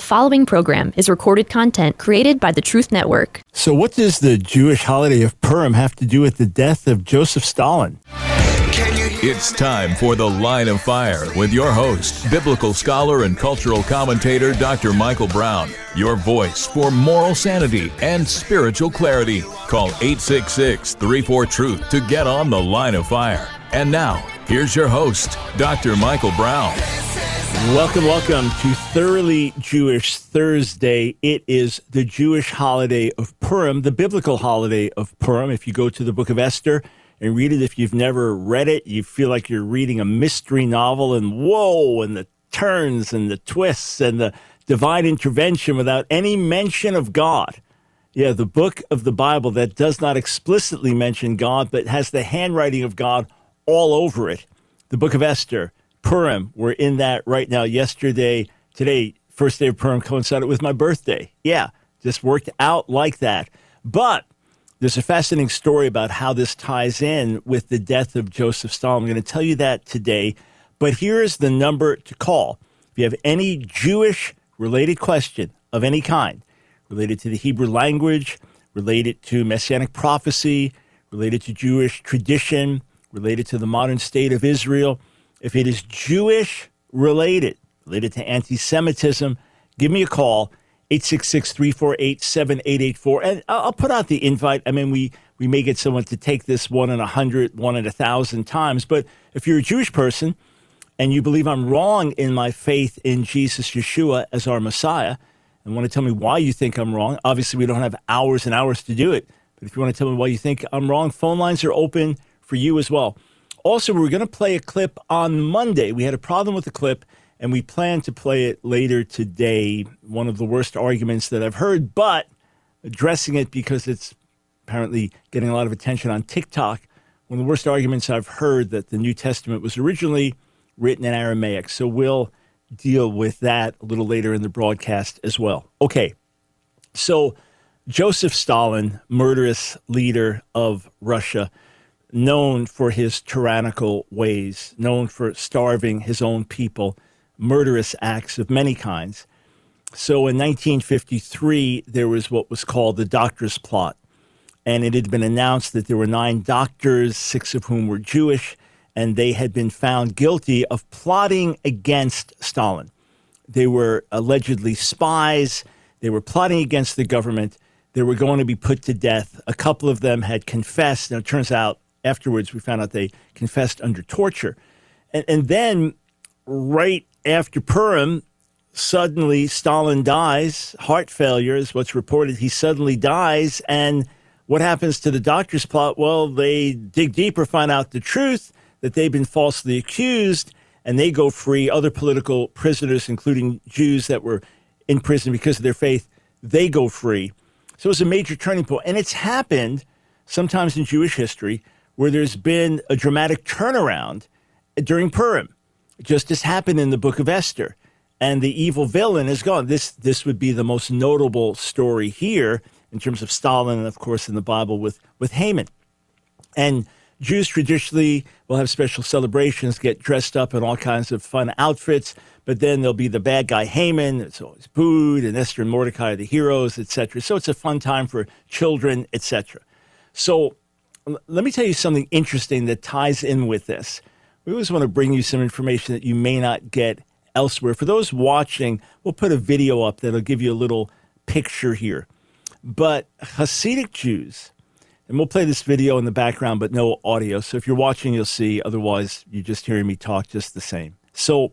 The following program is recorded content created by the Truth Network. So, what does the Jewish holiday of Purim have to do with the death of Joseph Stalin? It's time for The Line of Fire with your host, biblical scholar and cultural commentator Dr. Michael Brown. Your voice for moral sanity and spiritual clarity. Call 866 34 Truth to get on The Line of Fire. And now, here's your host, Dr. Michael Brown. Welcome, welcome to Thoroughly Jewish Thursday. It is the Jewish holiday of Purim, the biblical holiday of Purim. If you go to the book of Esther and read it, if you've never read it, you feel like you're reading a mystery novel, and whoa, and the turns and the twists and the divine intervention without any mention of God. Yeah, the book of the Bible that does not explicitly mention God, but has the handwriting of God all over it. The book of Esther Purim. We're in that right now. Yesterday, today, first day of Purim coincided with my birthday. Yeah, just worked out like that. But there's a fascinating story about how this ties in with the death of Joseph Stalin. I'm going to tell you that today. But here's the number to call. If you have any Jewish related question of any kind, related to the Hebrew language, related to messianic prophecy, related to Jewish tradition, related to the modern state of Israel, if it is Jewish related, related to anti Semitism, give me a call, 866 348 7884. And I'll put out the invite. I mean, we, we may get someone to take this one in a hundred, one in a thousand times. But if you're a Jewish person and you believe I'm wrong in my faith in Jesus Yeshua as our Messiah, and want to tell me why you think I'm wrong, obviously we don't have hours and hours to do it. But if you want to tell me why you think I'm wrong, phone lines are open for you as well. Also, we are going to play a clip on Monday. We had a problem with the clip, and we plan to play it later today. One of the worst arguments that I've heard, but addressing it because it's apparently getting a lot of attention on TikTok. One of the worst arguments I've heard that the New Testament was originally written in Aramaic. So we'll deal with that a little later in the broadcast as well. Okay, so Joseph Stalin, murderous leader of Russia known for his tyrannical ways, known for starving his own people, murderous acts of many kinds. So in 1953, there was what was called the Doctors' Plot. And it had been announced that there were nine doctors, six of whom were Jewish, and they had been found guilty of plotting against Stalin. They were allegedly spies. They were plotting against the government. They were going to be put to death. A couple of them had confessed. Now, it turns out afterwards, we found out they confessed under torture. And, and then, right after Purim, suddenly Stalin dies. Heart failure is what's reported. He suddenly dies. And what happens to the doctor's plot? Well, they dig deeper, find out the truth that they've been falsely accused, and they go free. Other political prisoners, including Jews that were in prison because of their faith, they go free. So it was a major turning point. And it's happened sometimes in Jewish history where there's been a dramatic turnaround during Purim, just as happened in the book of Esther. And the evil villain is gone. This, this would be the most notable story here in terms of Stalin and, of course, in the Bible with, with Haman. And Jews traditionally will have special celebrations, get dressed up in all kinds of fun outfits, but then there'll be the bad guy Haman. It's always booed, and Esther and Mordecai are the heroes, etc. So it's a fun time for children, etc. So let me tell you something interesting that ties in with this. We always want to bring you some information that you may not get elsewhere. For those watching, we'll put a video up that'll give you a little picture here. But Hasidic Jews, and we'll play this video in the background, but no audio. So if you're watching, you'll see. Otherwise, you're just hearing me talk just the same. So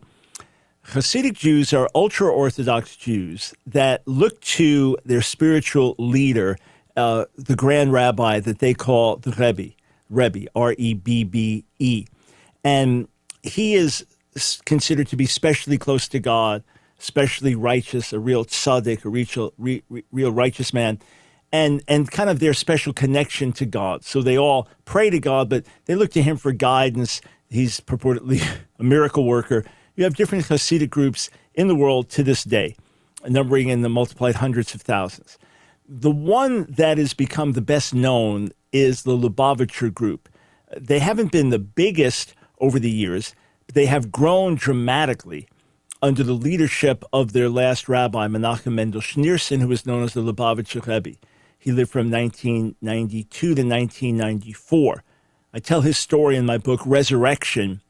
Hasidic Jews are ultra Orthodox Jews that look to their spiritual leader uh, the grand rabbi that they call the Rebbe, Rebbe, R E B B E. And he is considered to be specially close to God, especially righteous, a real tzaddik, a real, re, real righteous man, and, and kind of their special connection to God. So they all pray to God, but they look to him for guidance. He's purportedly a miracle worker. You have different Hasidic groups in the world to this day, numbering in the multiplied hundreds of thousands. The one that has become the best known is the Lubavitcher Group. They haven't been the biggest over the years, but they have grown dramatically. under the leadership of their last rabbi, Menachem Mendel Schneerson, who was known as the Lubavitcher Rebbe. He lived from 1992 to 1994. I tell his story in my book, Resurrection,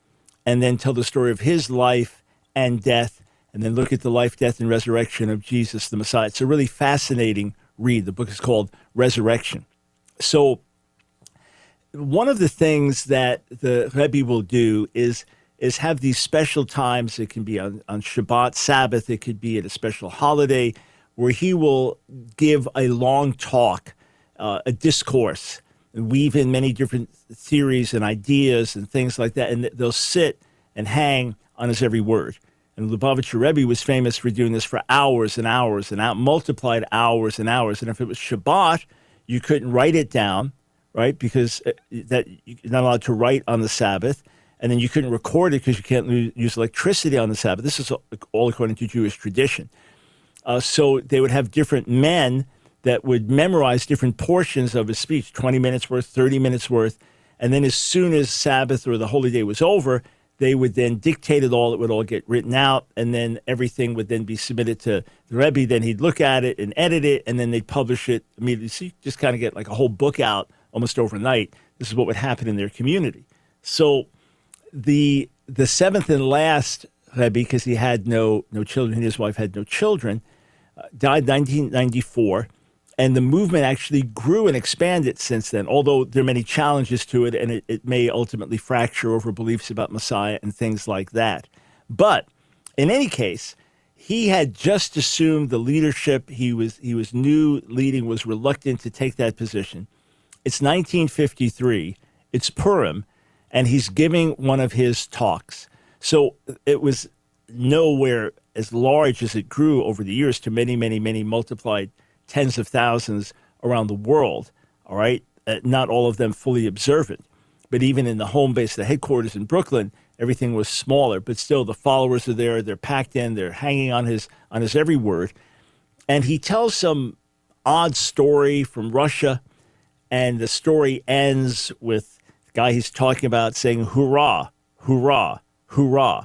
and then tell the story of his life and death, and then look at the life, death, and resurrection of Jesus the Messiah. It's a really fascinating read. The book is called Resurrection. So, one of the things that the Rebbe will do is is have these special times. It can be on, on Shabbat, Sabbath. It could be at a special holiday where he will give a long talk, uh, a discourse, and weave in many different theories and ideas and things like that. And they'll sit and hang on his every word. And Lubavitcher Rebbe was famous for doing this for hours and hours and out, multiplied hours and hours. And if it was Shabbat, you couldn't write it down, right? Because uh, that you're not allowed to write on the Sabbath. And then you couldn't record it because you can't use electricity on the Sabbath. This is all according to Jewish tradition. Uh, so they would have different men that would memorize different portions of his speech 20 minutes worth, 30 minutes worth. And then as soon as Sabbath or the holy day was over, they would then dictate it all. It would all get written out, and then everything would then be submitted to the Rebbe. Then he'd look at it and edit it, and then they'd publish it immediately. So you just kind of get like a whole book out almost overnight. This is what would happen in their community. So the the seventh and last Rebbe, because he had no no children, his wife had no children, uh, died 1994, and the movement actually grew and expanded since then. Although there are many challenges to it, and it, it may ultimately fracture over beliefs about Messiah and things like that. But in any case, he had just assumed the leadership. He was he was new leading, was reluctant to take that position. It's 1953. It's Purim and he's giving one of his talks. So it was nowhere as large as it grew over the years to many, many, many multiplied tens of thousands around the world. All right. Uh, not all of them fully observant. But even in the home base, the headquarters in Brooklyn, everything was smaller. But still, the followers are there. They're packed in. They're hanging on his on his every word. And he tells some odd story from Russia, and the story ends with the guy he's talking about saying hurrah, hurrah, hurrah,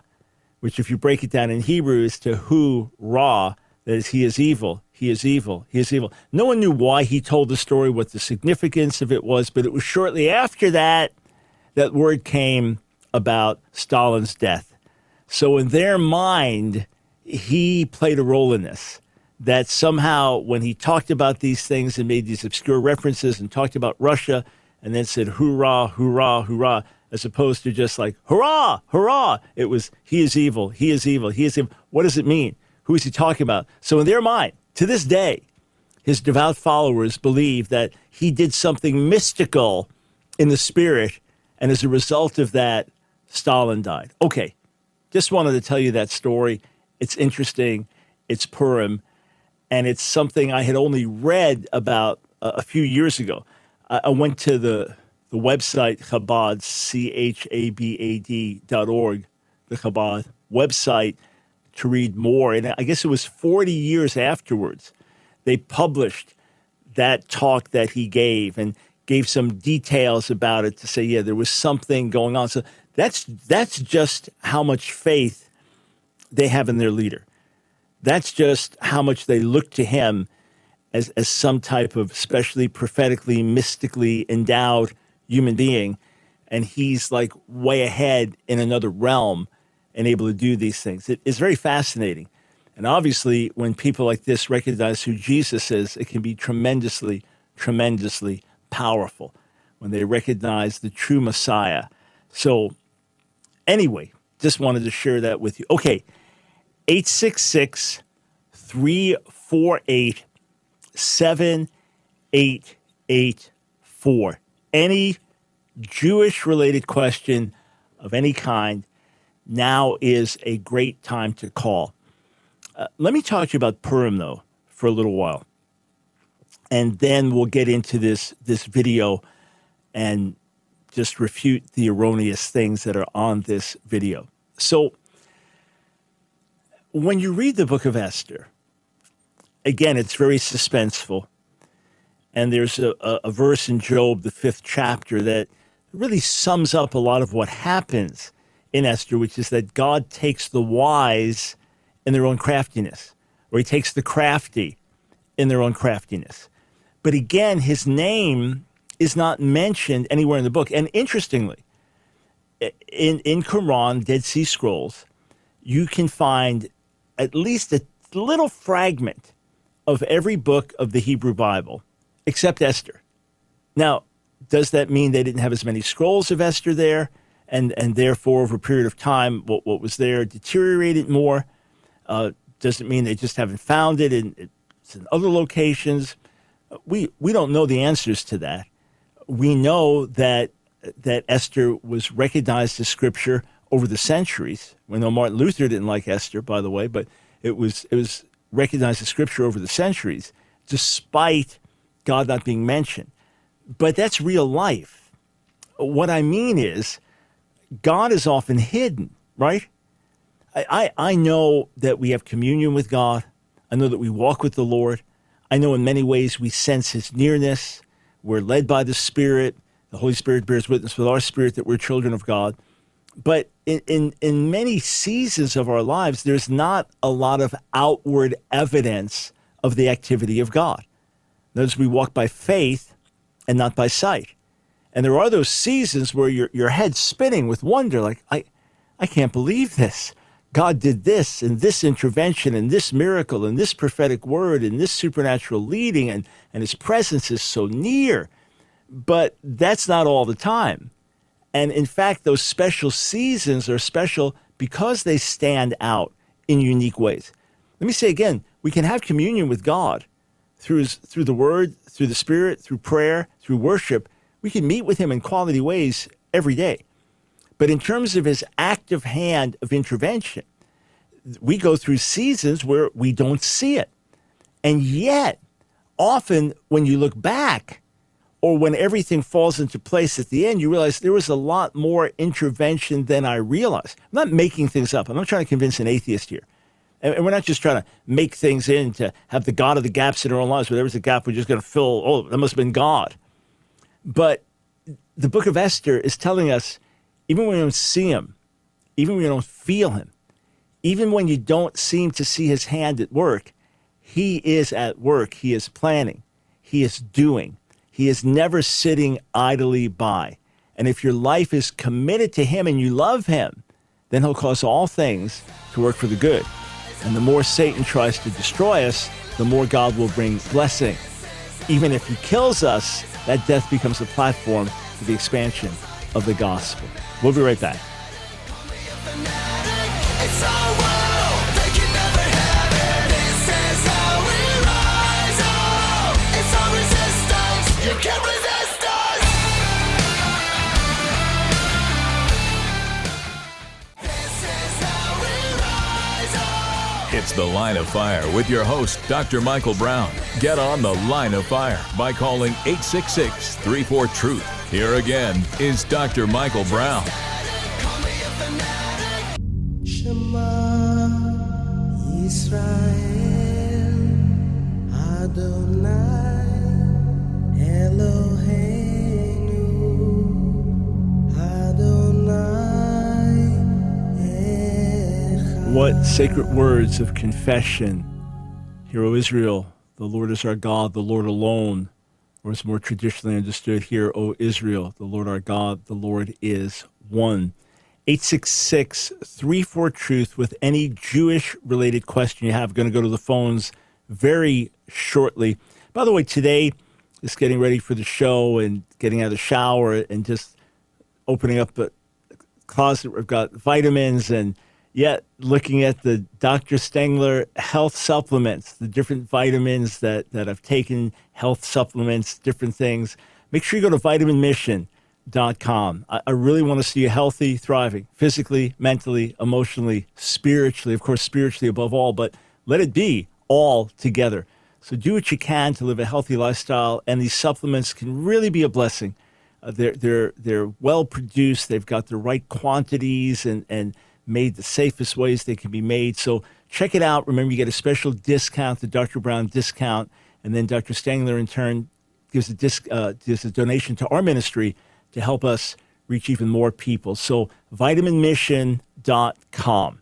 which if you break it down in Hebrew is to who ra, that is, he is evil, he is evil, he is evil. No one knew why he told the story, what the significance of it was, but it was shortly after that that word came about Stalin's death. So in their mind, he played a role in this. That somehow, when he talked about these things and made these obscure references and talked about Russia, and then said hoorah, hoorah, hoorah, as opposed to just like hurrah, hurrah. It was he is evil, he is evil, he is evil. What does it mean? Who is he talking about? So in their mind, to this day, his devout followers believe that he did something mystical in the spirit, and as a result of that, Stalin died. Okay, just wanted to tell you that story. It's interesting. It's Purim, and it's something I had only read about uh, a few years ago. I went to the the website Chabad, C H A B A D dot org, the Chabad website to read more. And I guess it was 40 years afterwards, they published that talk that he gave and gave some details about it to say, yeah, there was something going on. So that's that's just how much faith they have in their leader. That's just how much they look to him as, as some type of especially prophetically, mystically endowed human being. And he's like way ahead in another realm and able to do these things. It is very fascinating. And obviously, when people like this recognize who Jesus is, it can be tremendously, tremendously powerful when they recognize the true Messiah. So, anyway, just wanted to share that with you. Okay, 866 348 7884. Any Jewish related question of any kind, now is a great time to call. Uh, let me talk to you about Purim, though, for a little while. And then we'll get into this, this video and just refute the erroneous things that are on this video. So, when you read the book of Esther, again, it's very suspenseful. And there's a, a, a, verse in Job, the fifth chapter, that really sums up a lot of what happens in Esther, which is that God takes the wise in their own craftiness, or he takes the crafty in their own craftiness. But again, his name is not mentioned anywhere in the book. And interestingly, in, in Qumran, Dead Sea Scrolls, you can find at least a little fragment of every book of the Hebrew Bible except Esther. Now, does that mean they didn't have as many scrolls of Esther there? And, and therefore, over a period of time, what, what was there deteriorated more? Uh, doesn't mean they just haven't found it in, in other locations? We, we don't know the answers to that. We know that, that Esther was recognized as scripture over the centuries. We know Martin Luther didn't like Esther, by the way, but it was, it was recognized as scripture over the centuries, despite God not being mentioned. But that's real life. What I mean is, God is often hidden, right? I, I, I know that we have communion with God. I know that we walk with the Lord. I know in many ways we sense his nearness. We're led by the Spirit. The Holy Spirit bears witness with our spirit that we're children of God. But in, in, in many seasons of our lives, there's not a lot of outward evidence of the activity of God. Notice we walk by faith and not by sight. And there are those seasons where your, your head's spinning with wonder, like, I, I can't believe this. God did this and this intervention and this miracle and this prophetic word and this supernatural leading, and, and his presence is so near. But that's not all the time. And in fact, those special seasons are special because they stand out in unique ways. Let me say again we can have communion with God through, his, through the Word, through the Spirit, through prayer, through worship. We can meet with Him in quality ways every day. But in terms of His active hand of intervention, we go through seasons where we don't see it. And yet, often when you look back, or when everything falls into place at the end, you realize there was a lot more intervention than I realized. I'm not making things up. I'm not trying to convince an atheist here. And we're not just trying to make things in to have the God of the gaps in our own lives. Where there was a gap, we're just going to fill, oh, that must have been God. But the book of Esther is telling us even when you don't see him, even when you don't feel him, even when you don't seem to see his hand at work, he is at work. He is planning, he is doing he is never sitting idly by. And if your life is committed to Him and you love Him, then He'll cause all things to work for the good. And the more Satan tries to destroy us, the more God will bring blessing. Even if He kills us, that death becomes a platform for the expansion of the gospel. We'll be right back. It's The Line of Fire with your host, Dr. Michael Brown. Get on The Line of Fire by calling 866 34 Truth. Here again is Dr. Michael Brown. Shema Israel Adonai what sacred words of confession. Hear, O Israel, the Lord is our God, the Lord alone. Or as more traditionally understood here, O Israel, the Lord our God, the Lord is one. 866 34 Truth with any Jewish related question you have. Going to go to the phones very shortly. By the way, today, just getting ready for the show and getting out of the shower and just opening up a closet. We've got vitamins and yet looking at the Dr. Stengler health supplements, the different vitamins that, that I've taken, health supplements, different things, make sure you go to vitaminmission.com. I, I really want to see you healthy, thriving, physically, mentally, emotionally, spiritually, of course, spiritually above all, but let it be all together. So do what you can to live a healthy lifestyle, and these supplements can really be a blessing. Uh, they're, they're, they're well produced, they've got the right quantities and, and made the safest ways they can be made. So check it out. Remember, you get a special discount, the Dr. Brown discount, and then Dr. Stengler in turn gives a, disc, uh, gives a donation to our ministry to help us reach even more people. So vitaminmission.com.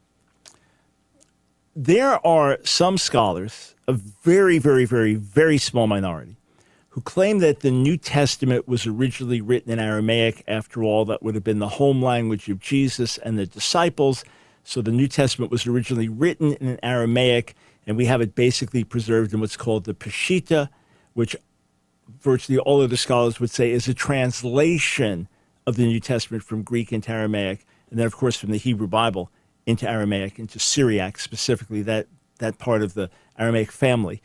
there are some scholars, a very, very, very, very small minority, who claim that the New Testament was originally written in Aramaic. After all, that would have been the home language of Jesus and the disciples. So the New Testament was originally written in Aramaic, and we have it basically preserved in what's called the Peshitta, which virtually all of the scholars would say is a translation of the New Testament from Greek into Aramaic, and then, of course, from the Hebrew Bible into Aramaic, into Syriac specifically, that, that part of the Aramaic family.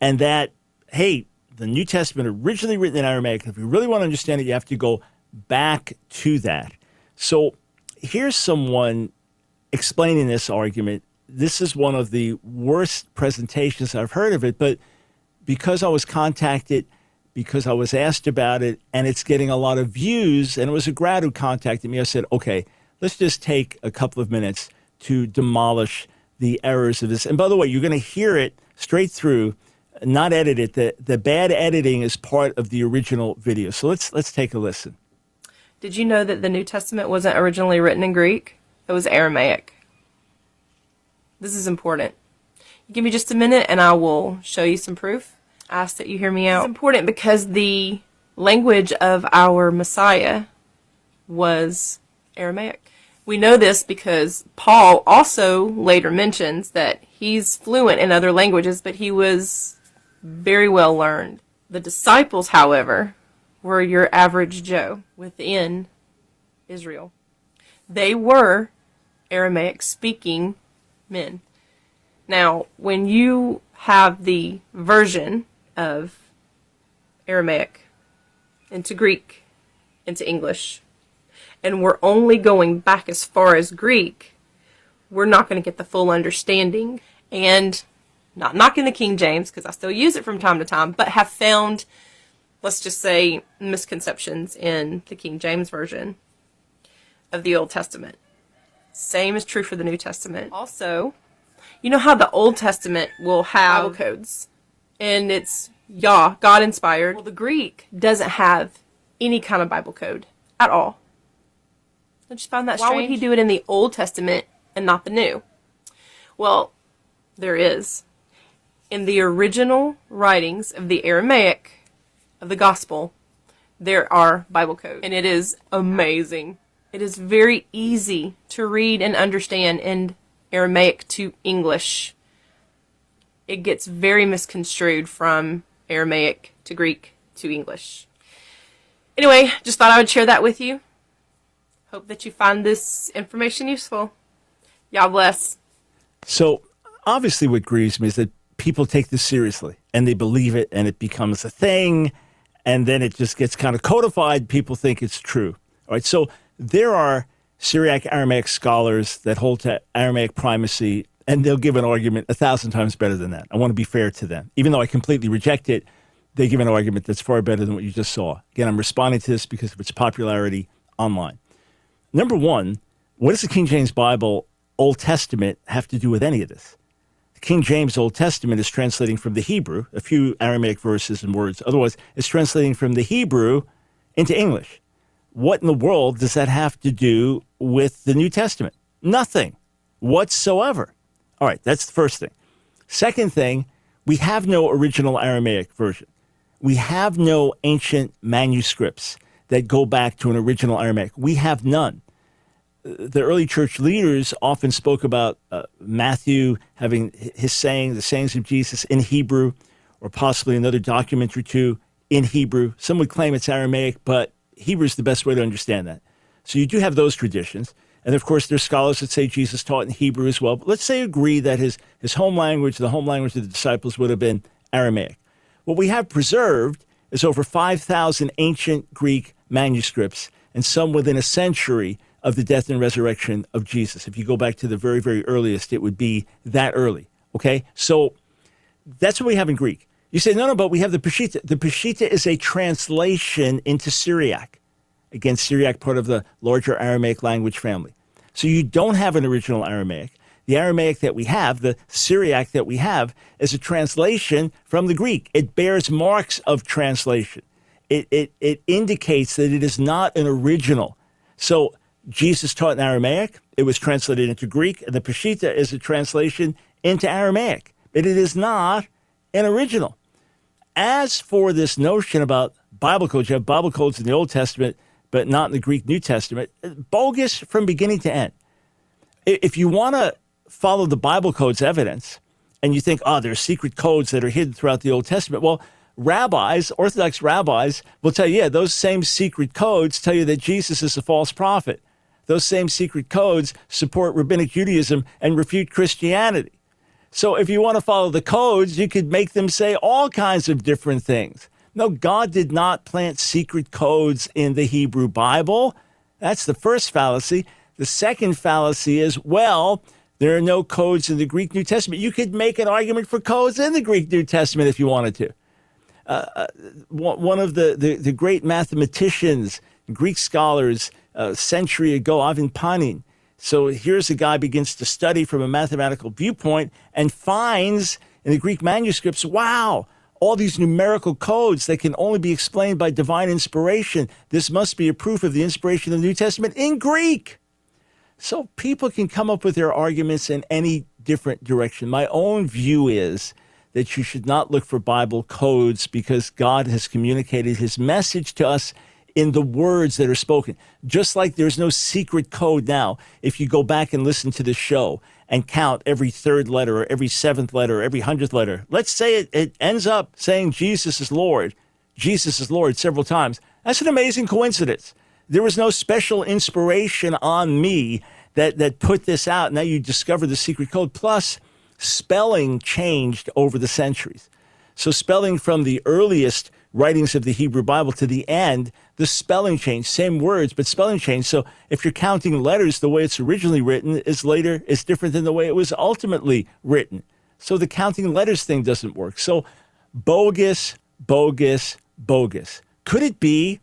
And that, hey, the New Testament originally written in Aramaic, if you really want to understand it, you have to go back to that. So here's someone explaining this argument. This is one of the worst presentations I've heard of it, but because I was contacted, because I was asked about it, and it's getting a lot of views, and it was a grad who contacted me, I said, okay, let's just take a couple of minutes to demolish the errors of this. And by the way, you're going to hear it straight through, not edited. The, the bad editing is part of the original video. So let's, let's take a listen. Did you know that the New Testament wasn't originally written in Greek? It was Aramaic. This is important. Give me just a minute and I will show you some proof. I ask that you hear me out. It's important because the language of our Messiah was Aramaic. We know this because Paul also later mentions that he's fluent in other languages, but he was very well learned. The disciples, however, were your average Joe within Israel. They were Aramaic speaking men. Now, when you have the version of Aramaic into Greek into English, and we're only going back as far as Greek, we're not going to get the full understanding. And not knocking the King James, because I still use it from time to time, but have found, let's just say, misconceptions in the King James Version of the Old Testament. Same is true for the New Testament. Also, you know how the Old Testament will have Bible codes, and it's Yah, God inspired. Well, the Greek doesn't have any kind of Bible code at all. I just found that Why strange. would he do it in the Old Testament and not the New? Well, there is. In the original writings of the Aramaic of the Gospel, there are Bible codes, and it is amazing. It is very easy to read and understand in Aramaic to English. It gets very misconstrued from Aramaic to Greek to English. Anyway, just thought I would share that with you. Hope that you find this information useful. Y'all bless. So, obviously, what grieves me is that people take this seriously and they believe it and it becomes a thing and then it just gets kind of codified. People think it's true. All right. So, there are Syriac Aramaic scholars that hold to Aramaic primacy, and they'll give an argument a thousand times better than that. I want to be fair to them. Even though I completely reject it, they give an argument that's far better than what you just saw. Again, I'm responding to this because of its popularity online. Number one, what does the King James Bible Old Testament have to do with any of this? The King James Old Testament is translating from the Hebrew, a few Aramaic verses and words. Otherwise, it's translating from the Hebrew into English. What in the world does that have to do with the New Testament? Nothing whatsoever. All right, that's the first thing. Second thing, we have no original Aramaic version. We have no ancient manuscripts that go back to an original Aramaic. We have none. The early church leaders often spoke about uh, Matthew having his saying, the sayings of Jesus in Hebrew, or possibly another document or two in Hebrew. Some would claim it's Aramaic, but Hebrew is the best way to understand that. So you do have those traditions. And of course, there's scholars that say Jesus taught in Hebrew as well. But let's say agree that his, his home language, the home language of the disciples, would have been Aramaic. What we have preserved is over 5,000 ancient Greek manuscripts, and some within a century of the death and resurrection of Jesus. If you go back to the very, very earliest, it would be that early. Okay? So that's what we have in Greek. You say, no, no, but we have the Peshitta. The Peshitta is a translation into Syriac. Again, Syriac, part of the larger Aramaic language family. So you don't have an original Aramaic. The Aramaic that we have, the Syriac that we have, is a translation from the Greek. It bears marks of translation. It, it, it indicates that it is not an original. So Jesus taught in Aramaic. It was translated into Greek. And the Peshitta is a translation into Aramaic. But it is not an original. As for this notion about Bible codes, you have Bible codes in the Old Testament, but not in the Greek New Testament, bogus from beginning to end. If you want to follow the Bible code's evidence and you think, ah, oh, there's secret codes that are hidden throughout the Old Testament, well, rabbis, Orthodox rabbis, will tell you, yeah, those same secret codes tell you that Jesus is a false prophet. Those same secret codes support rabbinic Judaism and refute Christianity. So if you want to follow the codes, you could make them say all kinds of different things. No, God did not plant secret codes in the Hebrew Bible. That's the first fallacy. The second fallacy is, well, there are no codes in the Greek New Testament. You could make an argument for codes in the Greek New Testament if you wanted to. Uh, uh, one of the, the, the, great mathematicians, Greek scholars, a century ago, Ivan Panin, so here's a guy begins to study from a mathematical viewpoint and finds in the Greek manuscripts, wow, all these numerical codes that can only be explained by divine inspiration. This must be a proof of the inspiration of the New Testament in Greek. So people can come up with their arguments in any different direction. My own view is that you should not look for Bible codes because God has communicated his message to us in the words that are spoken. Just like there's no secret code now, if you go back and listen to the show and count every third letter or every seventh letter or every hundredth letter, let's say it, it ends up saying Jesus is Lord, Jesus is Lord several times. That's an amazing coincidence. There was no special inspiration on me that, that put this out. Now you discover the secret code. Plus, spelling changed over the centuries. So, spelling from the earliest writings of the Hebrew Bible to the end, the spelling change, same words, but spelling change. So if you're counting letters, the way it's originally written is later is different than the way it was ultimately written. So the counting letters thing doesn't work. So bogus, bogus, bogus. Could it be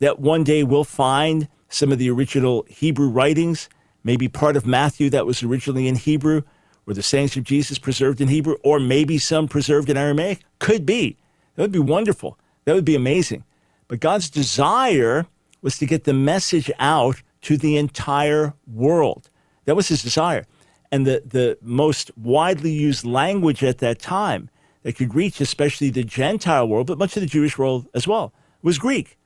that one day we'll find some of the original Hebrew writings, maybe part of Matthew that was originally in Hebrew, or the sayings of Jesus preserved in Hebrew, or maybe some preserved in Aramaic? Could be. That would be wonderful. That would be amazing. But God's desire was to get the message out to the entire world. That was his desire. And the, the most widely used language at that time that could reach especially the Gentile world, but much of the Jewish world as well, was Greek.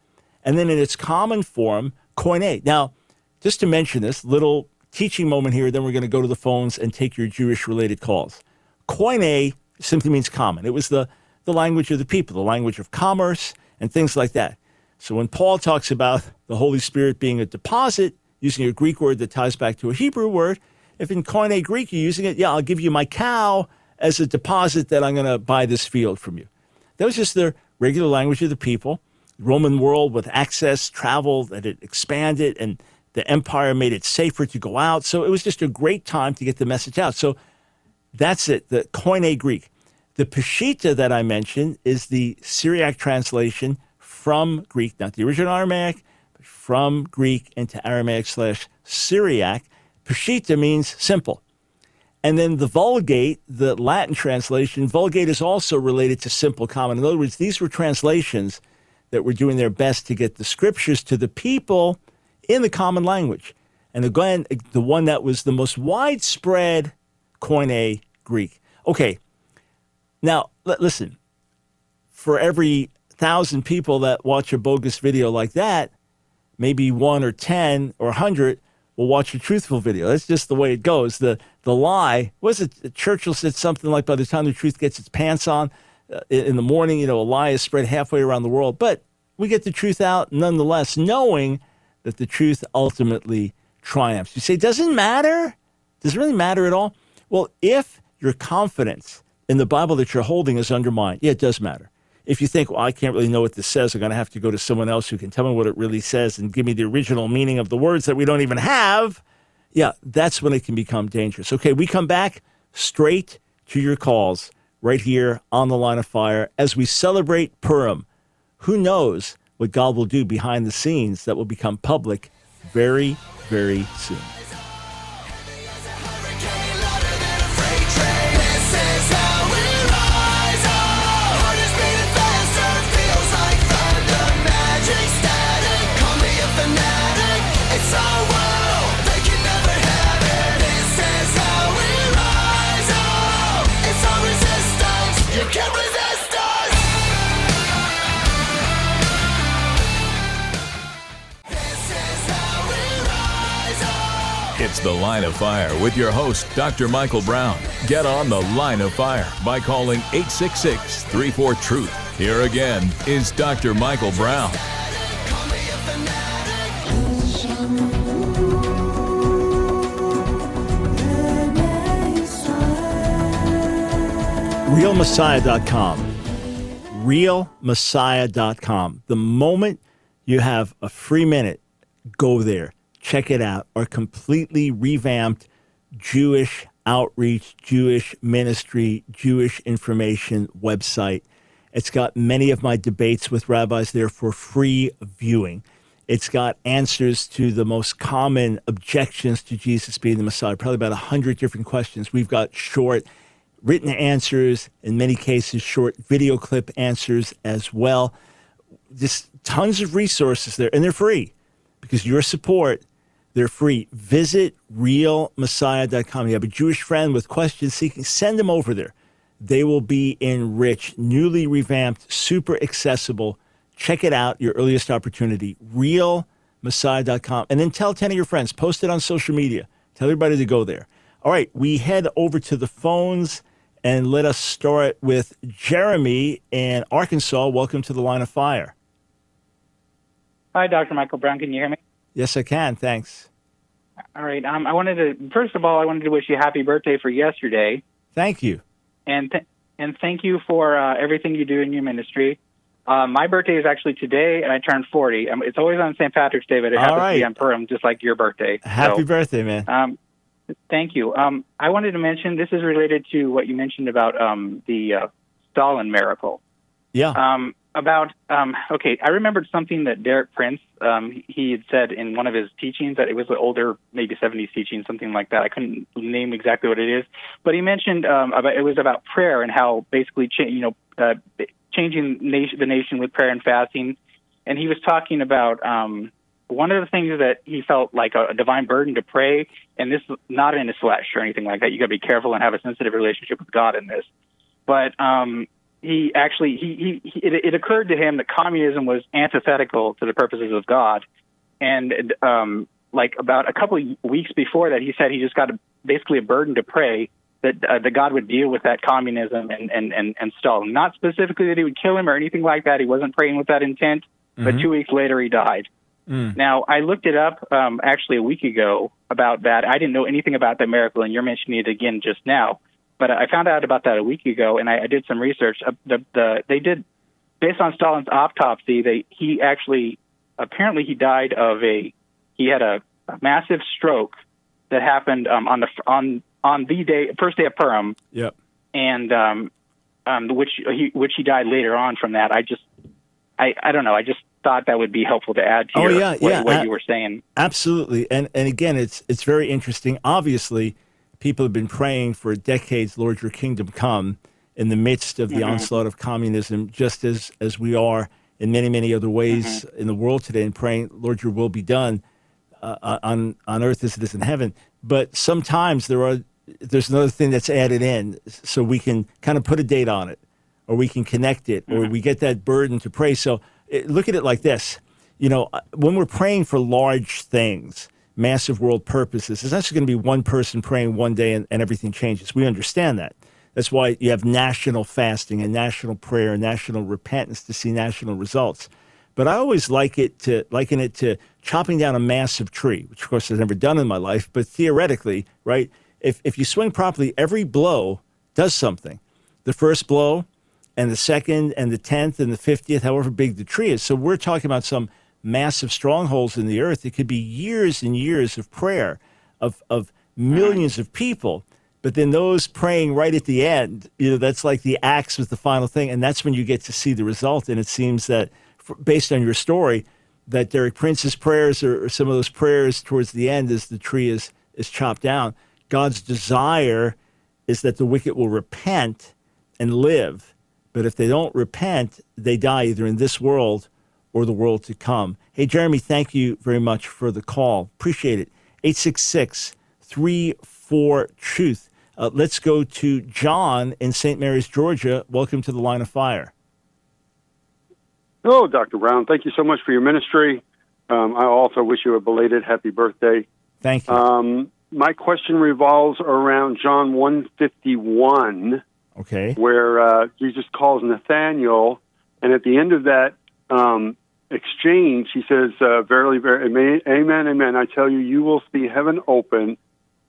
And then in its common form, Koine. Now, just to mention this little teaching moment here, then we're going to go to the phones and take your Jewish related calls. Koine simply means common. It was the the language of the people, the language of commerce, and things like that. So when Paul talks about the Holy Spirit being a deposit, using a Greek word that ties back to a Hebrew word, if in Koine Greek you're using it, yeah, I'll give you my cow as a deposit that I'm going to buy this field from you. That was just the regular language of the people. Roman world with access, travel, that it expanded, and the empire made it safer to go out. So it was just a great time to get the message out. So that's it, the Koine Greek. The Peshitta that I mentioned is the Syriac translation from Greek, not the original Aramaic, but from Greek into Aramaic slash Syriac. Peshitta means simple. And then the Vulgate, the Latin translation, Vulgate is also related to simple common. In other words, these were translations that were doing their best to get the scriptures to the people in the common language. And again, the one that was the most widespread Koine Greek. Okay, now, l- listen, for every thousand people that watch a bogus video like that, maybe one or 10 or 100 will watch a truthful video. That's just the way it goes. The, the lie, was it Churchill said something like, by the time the truth gets its pants on uh, in the morning, you know, a lie is spread halfway around the world. But we get the truth out nonetheless, knowing that the truth ultimately triumphs. You say, doesn't matter? Does it really matter at all? Well, if your confidence in the Bible that you're holding is undermined. Yeah, it does matter. If you think, well, I can't really know what this says, I'm going to have to go to someone else who can tell me what it really says and give me the original meaning of the words that we don't even have, yeah, that's when it can become dangerous. Okay, we come back straight to your calls right here on the line of fire as we celebrate Purim. Who knows what God will do behind the scenes that will become public very, very soon. The Line of Fire with your host, Dr. Michael Brown. Get on The Line of Fire by calling 866 34 Truth. Here again is Dr. Michael Brown. realmessiah.com. Realmessiah.com. The moment you have a free minute, go there, check it out. Our completely revamped Jewish outreach, Jewish ministry, Jewish information website. It's got many of my debates with rabbis there for free viewing. It's got answers to the most common objections to Jesus being the Messiah, probably about 100 different questions. We've got short written answers, in many cases, short video clip answers as well. Just tons of resources there, and they're free because your support, they're free. Visit realmessiah.com. You have a Jewish friend with questions seeking, send them over there. They will be enriched, newly revamped, super accessible. Check it out, your earliest opportunity, realmessiah.com. And then tell 10 of your friends, post it on social media. Tell everybody to go there. All right, we head over to the phones and let us start with Jeremy in Arkansas. Welcome to the line of fire. Hi, Dr. Michael Brown. Can you hear me? Yes, I can. Thanks. All right. Um, I wanted to, first of all, I wanted to wish you happy birthday for yesterday. Thank you. And, th- and thank you for uh, everything you do in your ministry. Uh, my birthday is actually today, and I turned 40. Um, it's always on St. Patrick's Day, but it All happens right. to be on Purim, just like your birthday. Happy So, birthday, man. Um, thank you. Um, I wanted to mention this is related to what you mentioned about um, the uh, Stalin miracle. yeah. About um, okay, I remembered something that Derek Prince um, he had said in one of his teachings that it was an older, maybe '70s teaching, something like that. I couldn't name exactly what it is, but he mentioned um, about it was about prayer and how basically cha- you know uh, changing nation, the nation with prayer and fasting, and he was talking about. Um, one of the things that he felt like a, a divine burden to pray, and this not in his flesh or anything like that. You got to be careful and have a sensitive relationship with God in this. But um, he actually he, he, he it, it occurred to him that communism was antithetical to the purposes of God, and um, like about a couple of weeks before that, he said he just got a, basically a burden to pray that uh, that God would deal with that communism and and and and Stalin. Not specifically that he would kill him or anything like that. He wasn't praying with that intent. But two weeks later, he died. Now, I looked it up um, actually a week ago about that. I didn't know anything about that miracle, and you're mentioning it again just now. But I found out about that a week ago, and I, I did some research. Uh, the, the they did based on Stalin's autopsy. They he actually apparently he died of a he had a, a massive stroke that happened um, on the on on the day first day of Purim, Yep. and um, um, which he which he died later on from that. I just I I don't know. I just thought that would be helpful to add to Oh, your, yeah, what, yeah. what you were saying. Absolutely. And and again, it's it's very interesting. Obviously, people have been praying for decades, Lord, your kingdom come in the midst of the mm-hmm. onslaught of communism, just as as we are in many many other ways mm-hmm. in the world today, and praying, Lord, your will be done uh, uh, on on earth as it is in heaven. But sometimes there are there's another thing that's added in, so we can kind of put a date on it, or we can connect it, or mm-hmm. we get that burden to pray. So it, look at it like this: you know, uh, when we're praying for large things, massive world purposes, it's not just going to be one person praying one day and, and everything changes. We understand that. That's why you have national fasting and national prayer and national repentance to see national results. But I always like it to liken it to chopping down a massive tree, which of course I've never done in my life, but theoretically, right? If if you swing properly, every blow does something. The first blow and the second and the tenth and the fiftieth, however big the tree is. So we're talking about some massive strongholds in the earth. It could be years and years of prayer of of millions of people. But then those praying right at the end, you know, that's like the axe was the final thing, and that's when you get to see the result. And it seems that, f- based on your story, that Derek Prince's prayers or, or some of those prayers towards the end, as the tree is is chopped down, God's desire is that the wicked will repent and live. But if they don't repent, they die either in this world or the world to come. Hey, Jeremy, thank you very much for the call. Appreciate it. 866 34 Truth. Uh, let's go to John in St. Mary's, Georgia. Welcome to the line of fire. Hello, Dr. Brown. Thank you so much for your ministry. Um, I also wish you a belated happy birthday. Thank you. Um, my question revolves around John 151, Okay. where uh, Jesus calls Nathaniel, and at the end of that um, exchange, he says, uh, "Verily, verily, amen, amen. I tell you, you will see heaven open,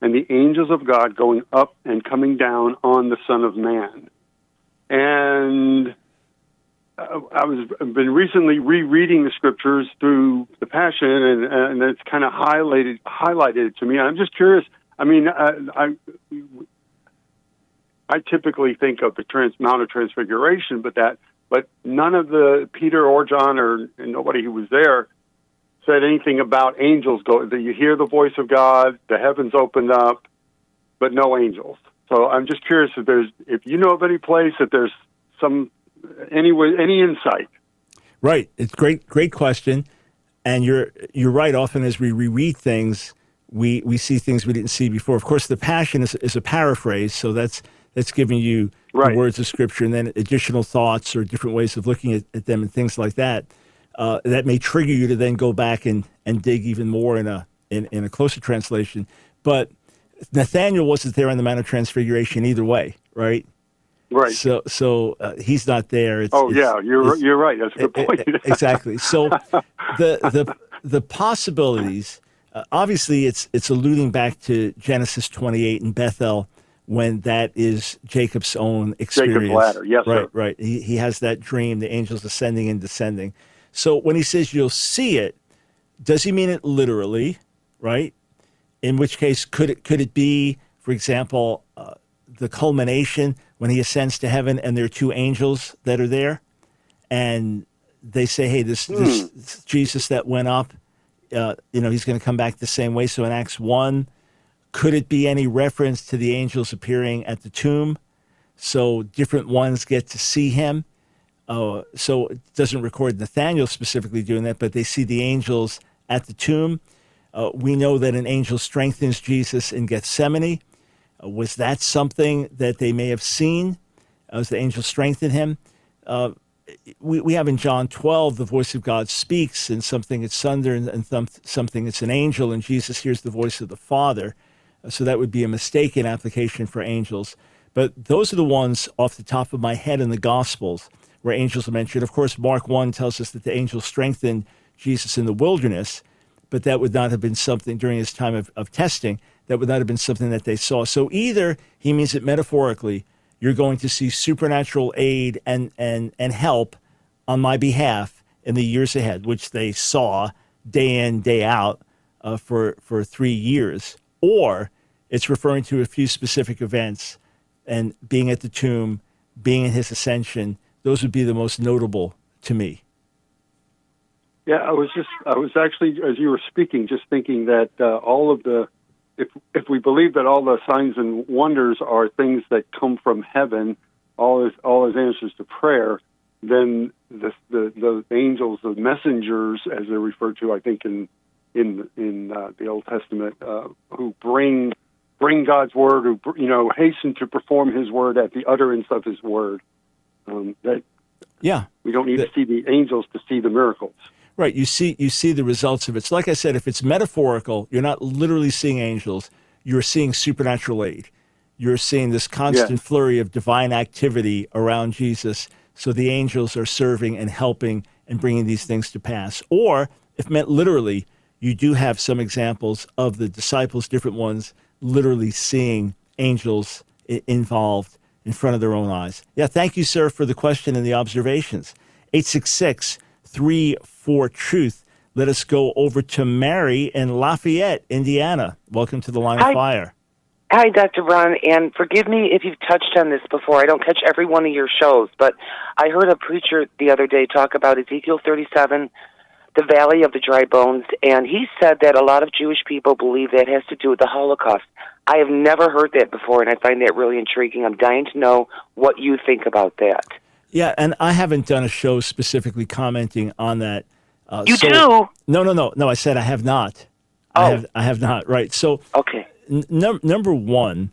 and the angels of God going up and coming down on the Son of Man." And uh, I was I've been recently rereading the scriptures through the Passion, and, and it's kind of highlighted highlighted to me. I'm just curious. I mean, I, I I typically think of the trans, Mount of Transfiguration, but that but none of the Peter or John or nobody who was there said anything about angels go. That you hear the voice of God, the heavens opened up, but no angels. So I'm just curious if there's if you know of any place that there's some any any insight. Right. It's great. Great question. And you're you're right. Often as we reread things, we we see things we didn't see before. Of course, the passion is, is a paraphrase, so that's that's giving you Right. the words of scripture and then additional thoughts or different ways of looking at, at them and things like that. Uh, that may trigger you to then go back and, and dig even more in a in, in a closer translation. But Nathaniel wasn't there on the Mount of Transfiguration either way, right? Right. So so uh, he's not there. It's, oh it's- yeah, you're you're right. That's a good point. exactly. So the the the possibilities. Uh, obviously, it's it's alluding back to Genesis 28 in Bethel when that is Jacob's own experience. ladder. Yes, right, sir. right. He he has that dream, the angels ascending and descending. So when he says you'll see it, does he mean it literally? Right. In which case, could it could it be, for example, uh, the culmination when he ascends to heaven and there are two angels that are there? and they say, "Hey, this, this Jesus that went up, uh, you know, he's going to come back the same way." So in Acts one, could it be any reference to the angels appearing at the tomb? So different ones get to see him. Uh, so it doesn't record Nathaniel specifically doing that, but they see the angels at the tomb. Uh, we know that an angel strengthens Jesus in Gethsemane. Uh, was that something that they may have seen as the angel strengthened him? we, we have in John 12, the voice of God speaks, and something it's thunder, and, and something it's an angel, and Jesus hears the voice of the Father. So that would be a mistaken application for angels. But those are the ones off the top of my head in the Gospels where angels are mentioned. Of course, Mark 1 tells us that the angel strengthened Jesus in the wilderness, but that would not have been something during his time of, of testing. That would not have been something that they saw. So either he means it metaphorically, you're going to see supernatural aid and, and, and help on my behalf in the years ahead, which they saw day in, day out uh, for, for three years. Or it's referring to a few specific events and being at the tomb, being in his ascension. Those would be the most notable to me. Yeah, I was just I was actually as you were speaking just thinking that uh, all of the if if we believe that all the signs and wonders are things that come from heaven, all his all his answers to prayer, then the the, the angels, the messengers, as they're referred to, I think in in in uh, the Old Testament, uh, who bring bring God's word, or you know hasten to perform His word at the utterance of His word. Um, that Yeah. we don't need to see the angels to see the miracles. Right. You see you see the results of it. So like I said, if it's metaphorical, you're not literally seeing angels, you're seeing supernatural aid. You're seeing this constant Yeah. flurry of divine activity around Jesus. So the angels are serving and helping and bringing these things to pass. Or if meant literally, you do have some examples of the disciples, different ones, literally seeing angels involved in front of their own eyes. Yeah, thank you, sir, for the question and the observations. 866 34 Truth. Let us go over to Mary in Lafayette, Indiana. Welcome to the Line of Fire. Hi, Dr. Brown, and forgive me if you've touched on this before. I don't catch every one of your shows, but I heard a preacher the other day talk about Ezekiel 37, the Valley of the Dry Bones, and he said that a lot of Jewish people believe that has to do with the Holocaust. I have never heard that before, and I find that really intriguing. I'm dying to know what you think about that. Yeah, and I haven't done a show specifically commenting on that. Uh, You so- do? No, no, no, no. I said I have not. I Oh. have, I have not. Right. So, Okay. n- num- number one,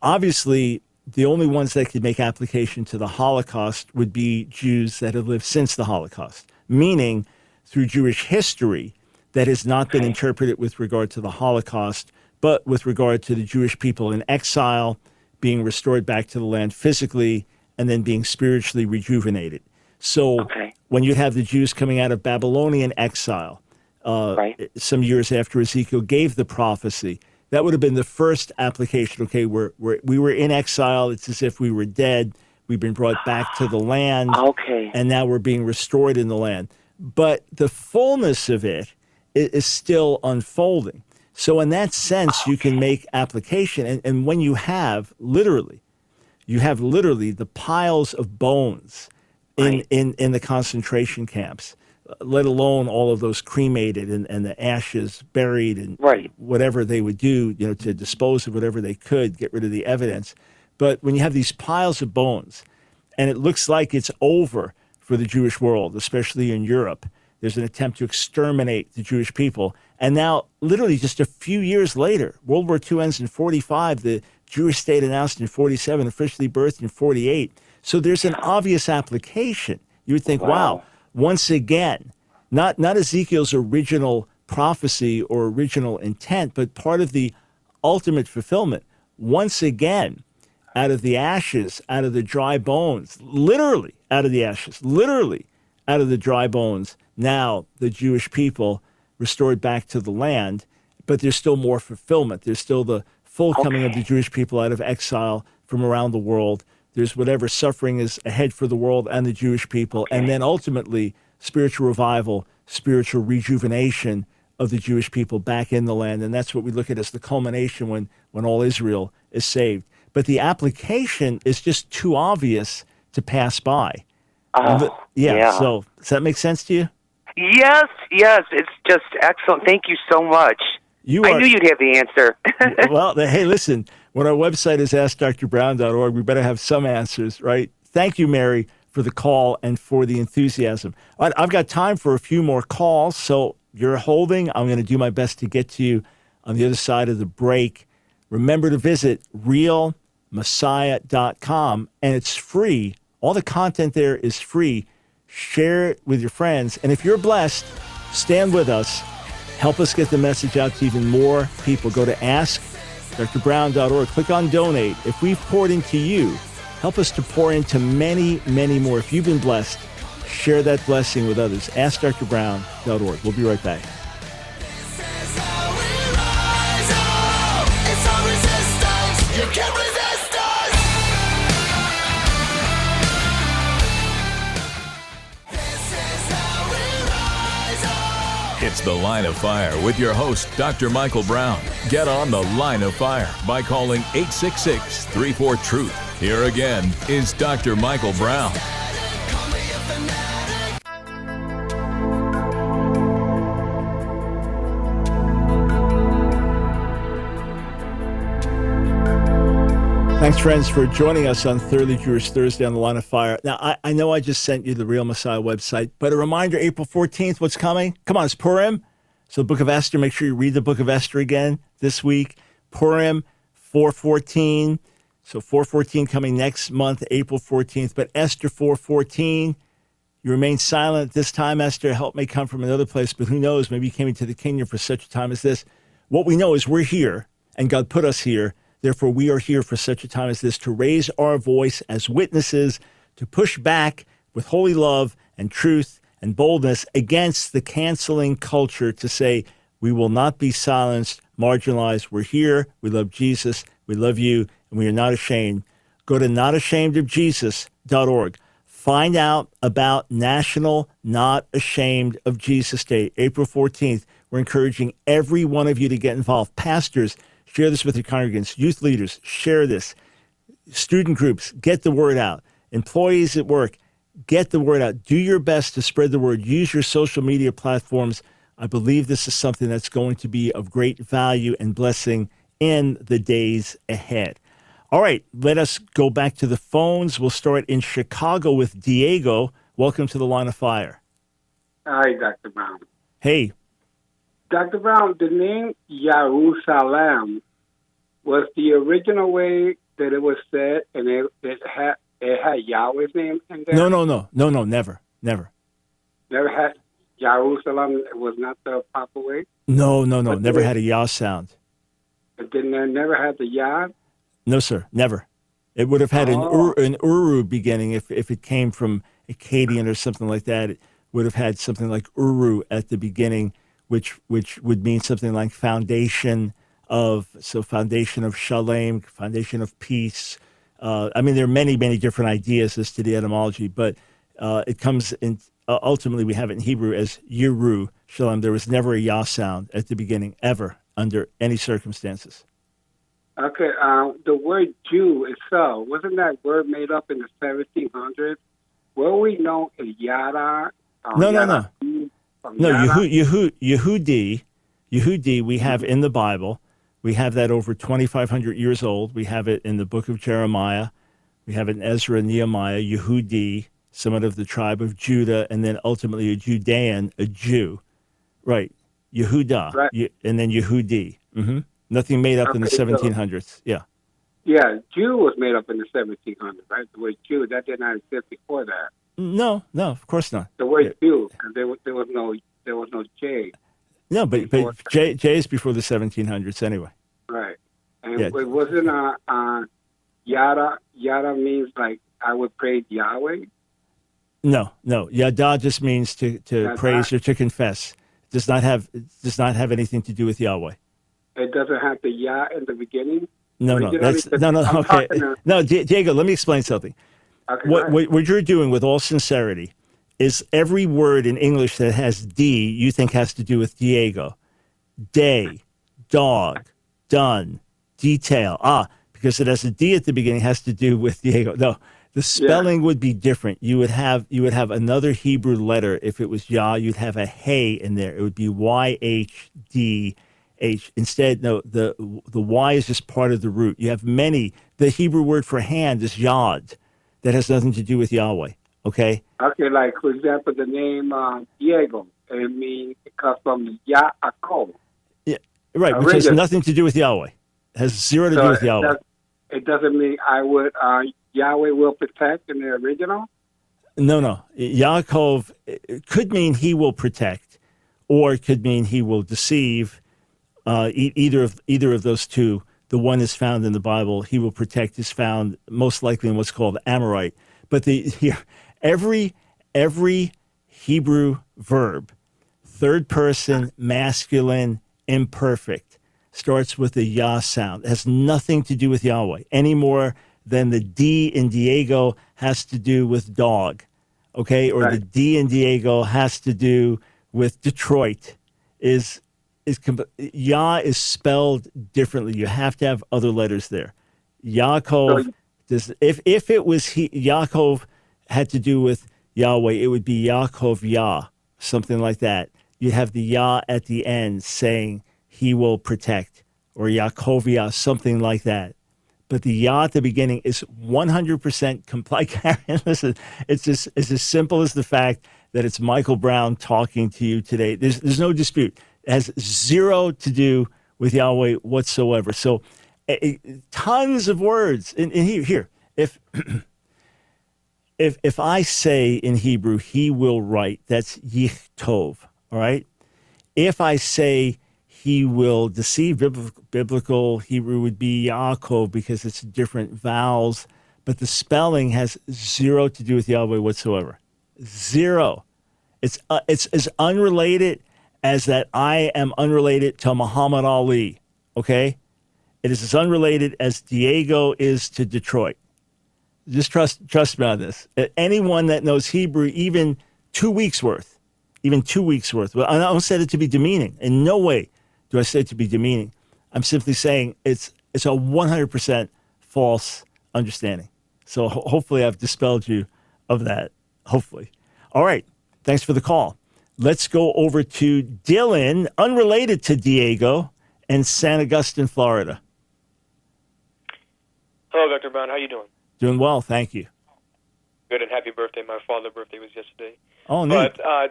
obviously, the only ones that could make application to the Holocaust would be Jews that have lived since the Holocaust, meaning through Jewish history that has not been interpreted with regard to the Holocaust, but with regard to the Jewish people in exile being restored back to the land physically and then being spiritually rejuvenated. So Okay. when you have the Jews coming out of Babylonian exile, uh, Right. some years after Ezekiel gave the prophecy, that would have been the first application. Okay, we're, we're, we were in exile. It's as if we were dead. We've been brought back to the land Okay. and now we're being restored in the land. But the fullness of it is, is still unfolding. So, in that sense, you can make application. And, and when you have literally, you have literally the piles of bones in, Right. in, in the concentration camps, let alone all of those cremated and, and the ashes buried and Right. whatever they would do, you know, to dispose of whatever they could, get rid of the evidence. But when you have these piles of bones, and it looks like it's over for the Jewish world, especially in Europe, there's an attempt to exterminate the Jewish people. And now, literally, just a few years later, World War II ends in 45, the Jewish state announced in 47, officially birthed in 48. So there's an obvious application. You would think, wow, once again, not, not Ezekiel's original prophecy or original intent, but part of the ultimate fulfillment. Once again, out of the ashes, out of the dry bones, literally out of the ashes, literally out of the dry bones, now the Jewish people restored back to the land, but there's still more fulfillment. There's still the full coming of the Jewish people out of exile from around the world. There's whatever suffering is ahead for the world and the Jewish people. And then ultimately, spiritual revival, spiritual rejuvenation of the Jewish people back in the land. And that's what we look at as the culmination when, when all Israel is saved. But the application is just too obvious to pass by. Oh, The- yeah, yeah. So does that make sense to you? Yes, yes, it's just excellent. Thank you so much. You I are. knew you'd have the answer. well, hey, listen, when our website is askdrbrown.org, we better have some answers, right? Thank you, Mary, for the call and for the enthusiasm. All right, I've got time for a few more calls, so you're holding. I'm going to do my best to get to you on the other side of the break. Remember to visit realmessiah.com, and it's free. All the content there is free. Share it with your friends. And if you're blessed, stand with us. Help us get the message out to even more people. Go to askdrbrown.org. Click on donate. If we've poured into you, help us to pour into many, many more. If you've been blessed, share that blessing with others. AskDrBrown.org. We'll be right back. It's The Line of Fire with your host, Dr. Michael Brown. Get on The Line of Fire by calling 866 34 Truth. Here again is Dr. Michael Brown. Thanks, friends, for joining us on Thoroughly Jewish Thursday on the Line of Fire. Now, I, I know I just sent you the Real Messiah website, but a reminder April 14th, what's coming? Come on, it's Purim. So, the Book of Esther, make sure you read the Book of Esther again this week. Purim, 414. So, 414 coming next month, April 14th. But Esther 414, you remain silent this time, Esther. Help may come from another place, but who knows? Maybe you came into the kingdom for such a time as this. What we know is we're here, and God put us here. Therefore, we are here for such a time as this to raise our voice as witnesses, to push back with holy love and truth and boldness against the canceling culture to say, we will not be silenced, marginalized. We're here. We love Jesus. We love you, and we are not ashamed. Go to notashamedofjesus.org. Find out about National Not Ashamed of Jesus Day, April 14th. We're encouraging every one of you to get involved. Pastors, share this with your congregants. Youth leaders, share this. Student groups, get the word out. Employees at work, get the word out. Do your best to spread the word. Use your social media platforms. I believe this is something that's going to be of great value and blessing in the days ahead. All right, let us go back to the phones. We'll start in Chicago with Diego. Welcome to the line of fire. Hi, Dr. Brown. Hey, Dr. Brown, the name Jerusalem was the original way that it was said, and it, it had it had Yahweh's name in there. no, no, no, no, no, never, never. Never had Jerusalem. It was not the proper way. No, no, no, But never had a Yah sound. But then they never had the Yah. No, sir, never. It would have had an, Oh. ur, an Uru beginning if, if it came from Akkadian or something like that. It would have had something like Uru at the beginning, which which would mean something like foundation of so foundation of shalem, foundation of peace. Uh, I mean, there are many many different ideas as to the etymology, but uh, it comes in. Uh, ultimately, we have it in Hebrew as Yeru Shalom. There was never a Yah sound at the beginning ever under any circumstances. Okay, uh, the word Jew itself wasn't that word made up in the 1700s? Were we known as Yada? No, no, Yada, from No, Yada? Yehu, Yehu, Yehudi, Yehudi, we have in the Bible. We have that over 2,500 years old. We have it in the book of Jeremiah. We have it in Ezra and Nehemiah, Yehudi, someone of the tribe of Judah, and then ultimately a Judean, a Jew. Right. Yehuda. Right. Ye- and then Yehudi. hmm Nothing made up in the Okay, so- 1700s. Yeah. Yeah, Jew was made up in the 1700s, right? The word Jew, that did not exist before that. No, no, of course not. The word Jew, 'cause there was, there was no there was no J, No, but, but J, J is before the 1700s anyway. right? And Yeah. it wasn't uh, uh, Yada. Yada means like I would praise Yahweh. No, no. Yada just means to, to Yada. praise or to confess. It does not have does not have anything to do with Yahweh. It doesn't have the Yah in the beginning. No, no. That's no, no. I'm Okay, no, Di- Diego. Let me explain something. What, what what you're doing with all sincerity is every word in English that has D you think has to do with Diego, day, dog, done, detail. Ah, because it has a D at the beginning has to do with Diego. No, the spelling would be different. You would have you would have another Hebrew letter if it was Yah. You'd have a Hey in there. It would be Y H D H. Instead, no, the the Y is just part of the root. You have many. The Hebrew word for hand is Yod. That has nothing to do with Yahweh. Okay. Okay, like for example, the name uh, Diego. It means it comes from Yaakov. Yeah, Right, which has nothing to do with Yahweh. Has zero to do with it, Yahweh. does, it doesn't mean I would uh, Yahweh will protect in the original. No, no. Yaakov could mean he will protect, or it could mean he will deceive. Uh, e- either of either of those two. The one is found in the Bible. He will protect is found most likely in what's called Amorite. But the here, every every Hebrew verb, third person, masculine, imperfect, starts with a Yah sound. It has nothing to do with Yahweh any more than the D in Diego has to do with dog, okay? Or the D in Diego has to do with Detroit. Is is Yah is spelled differently. You have to have other letters there. Yaakov So- does if if it was he, Yaakov had to do with Yahweh, it would be Yaakov Yah, something like that. You'd have the Yah at the end saying he will protect, or Yaakov Yah, something like that. But the Yah at the beginning is 100% compliant. Listen, it's just it's as simple as the fact that it's Michael Brown talking to you today. There's there's no dispute. Has zero to do with Yahweh whatsoever. So, eh, eh, tons of words. And here, here, if if if I say in Hebrew, He will write, that's Yichtov. All right. If I say He will deceive, biblical, Hebrew would be Yaakov because it's different vowels, but the spelling has zero to do with Yahweh whatsoever. Zero. It's uh, it's as unrelated as that I am unrelated to Muhammad Ali. Okay, it is as unrelated as Diego is to Detroit. Just trust trust me on this. Anyone that knows Hebrew, even two weeks worth, even two weeks worth. Well, I don't say it to be demeaning. In no way do I say it to be demeaning. I'm simply saying it's it's a 100% false understanding. So ho- hopefully I've dispelled you of that. Hopefully. All right. Thanks for the call. Let's go over to Dylan, unrelated to Diego, in San Augustine, Florida. Hello, Dr. Brown. How are you doing? Doing well, thank you. Good and happy birthday. My father's birthday was yesterday. Oh. But uh,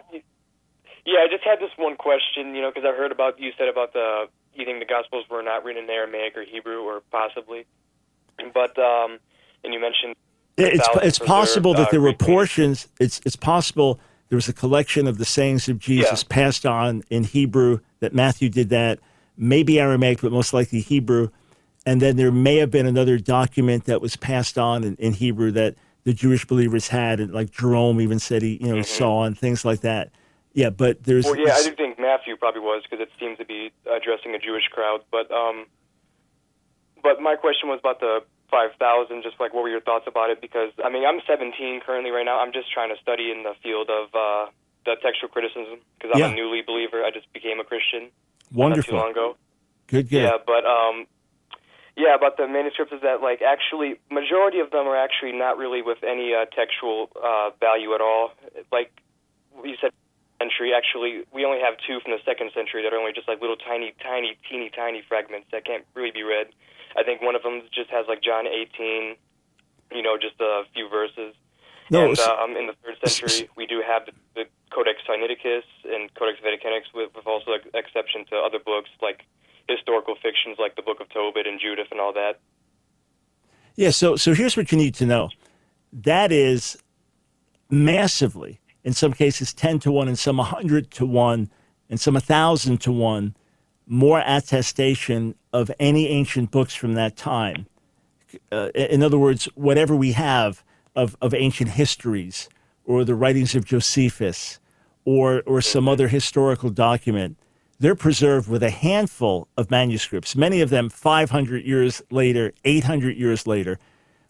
yeah, I just had this one question, you know, because I heard about you said about the you think the Gospels were not written in Aramaic or Hebrew or possibly, but um, and you mentioned it's it's possible that there uh, were portions. It's it's possible there was a collection of the sayings of Jesus Yeah. passed on in Hebrew that Matthew did that, maybe Aramaic, but most likely Hebrew. And then there may have been another document that was passed on in, in Hebrew that the Jewish believers had, and like Jerome even said he, you know, saw and things like that. Yeah, but there's. Well, yeah, I do think Matthew probably was because it seems to be addressing a Jewish crowd. But um, but my question was about the five thousand. Just like, what were your thoughts about it? Because I mean, I'm 17 currently right now. I'm just trying to study in the field of uh, the textual criticism because I'm Yeah. a newly believer. I just became a Christian Wonderful. not too long ago. Good, good. Yeah, but um, yeah, about the manuscripts is that like actually majority of them are actually not really with any uh, textual uh, value at all. Like you said, century. Actually, we only have two from the second century that are only just like little tiny, tiny, teeny, tiny fragments that can't really be read. I think one of them just has like John 18, you know, just a few verses. No, and um, in the third century, we do have the, the Codex Sinaiticus and Codex Vaticanus, with, with also like, exception to other books like historical fictions like the Book of Tobit and Judith and all that. Yeah, so so here's what you need to know. That is massively, in some cases 10 to 1, in some 100 to 1, in some a 1,000 to 1, more attestation of any ancient books from that time. Uh, in other words, whatever we have of, of ancient histories or the writings of Josephus or, or some other historical document, they're preserved with a handful of manuscripts, many of them 500 years later, 800 years later.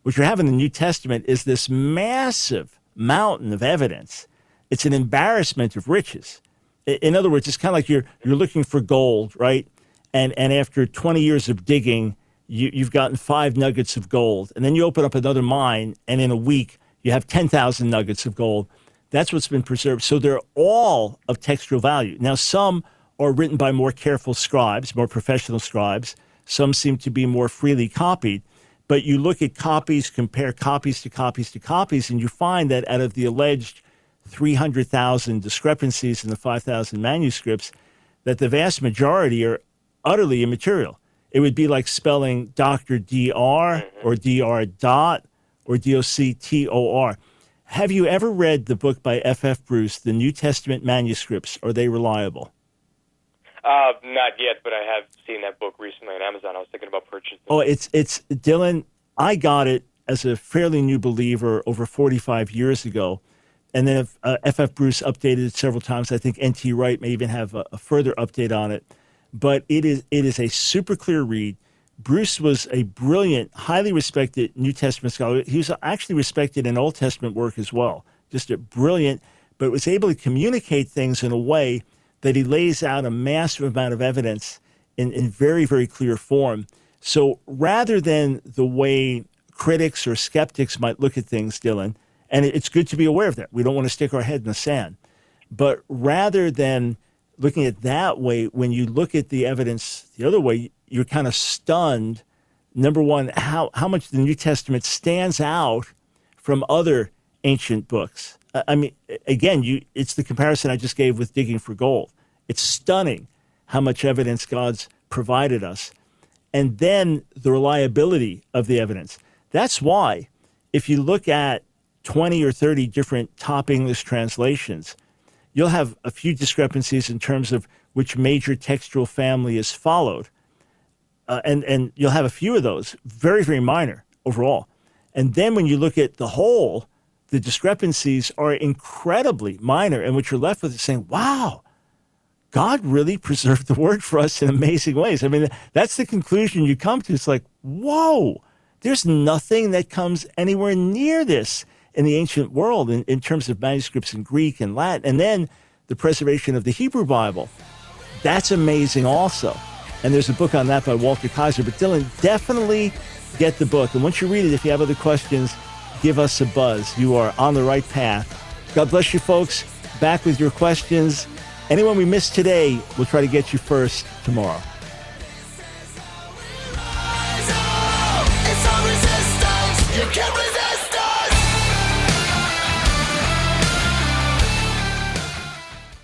What you have in the New Testament is this massive mountain of evidence. It's an embarrassment of riches. In other words, it's kind of like you're, you're looking for gold, right? And, and after 20 years of digging, you, you've gotten five nuggets of gold. And then you open up another mine, and in a week, you have 10,000 nuggets of gold. That's what's been preserved. So they're all of textual value. Now, some are written by more careful scribes, more professional scribes. Some seem to be more freely copied. But you look at copies, compare copies to copies to copies, and you find that out of the alleged 300,000 discrepancies in the 5,000 manuscripts, that the vast majority are utterly immaterial. It would be like spelling Dr. Dr. or Dr. dot or D-O-C-T-O-R. Have you ever read the book by F.F. Bruce, The New Testament Manuscripts? Are they reliable? Uh, not yet, but I have seen that book recently on Amazon. I was thinking about purchasing. Oh, it's it's Dylan. I got it as a fairly new believer over 45 years ago, and then if, uh, F.F. Bruce updated it several times. I think N.T. Wright may even have a, a further update on it. But it is it is a super clear read. Bruce was a brilliant, highly respected New Testament scholar. He was actually respected in Old Testament work as well. Just a brilliant, but was able to communicate things in a way that he lays out a massive amount of evidence in, in very, very clear form. So rather than the way critics or skeptics might look at things, Dylan, and it's good to be aware of that. We don't want to stick our head in the sand. But rather than looking at that way, when you look at the evidence the other way, you're kind of stunned. Number one, how, how much the New Testament stands out from other ancient books. I mean, again, you, it's the comparison I just gave with digging for gold. It's stunning how much evidence God's provided us. And then the reliability of the evidence. That's why, if you look at 20 or 30 different top English translations, you'll have a few discrepancies in terms of which major textual family is followed. Uh, and, and you'll have a few of those, very, very minor overall. And then when you look at the whole, the discrepancies are incredibly minor. And what you're left with is saying, wow, God really preserved the word for us in amazing ways. I mean, that's the conclusion you come to. It's like, whoa, there's nothing that comes anywhere near this in the ancient world in, in terms of manuscripts in Greek and Latin. And then the preservation of the Hebrew Bible. That's amazing also. And there's a book on that by Walter Kaiser. But Dylan, definitely get the book. And once you read it, if you have other questions, give us a buzz. You are on the right path. God bless you, folks. Back with your questions. Anyone we missed today, we'll try to get you first tomorrow.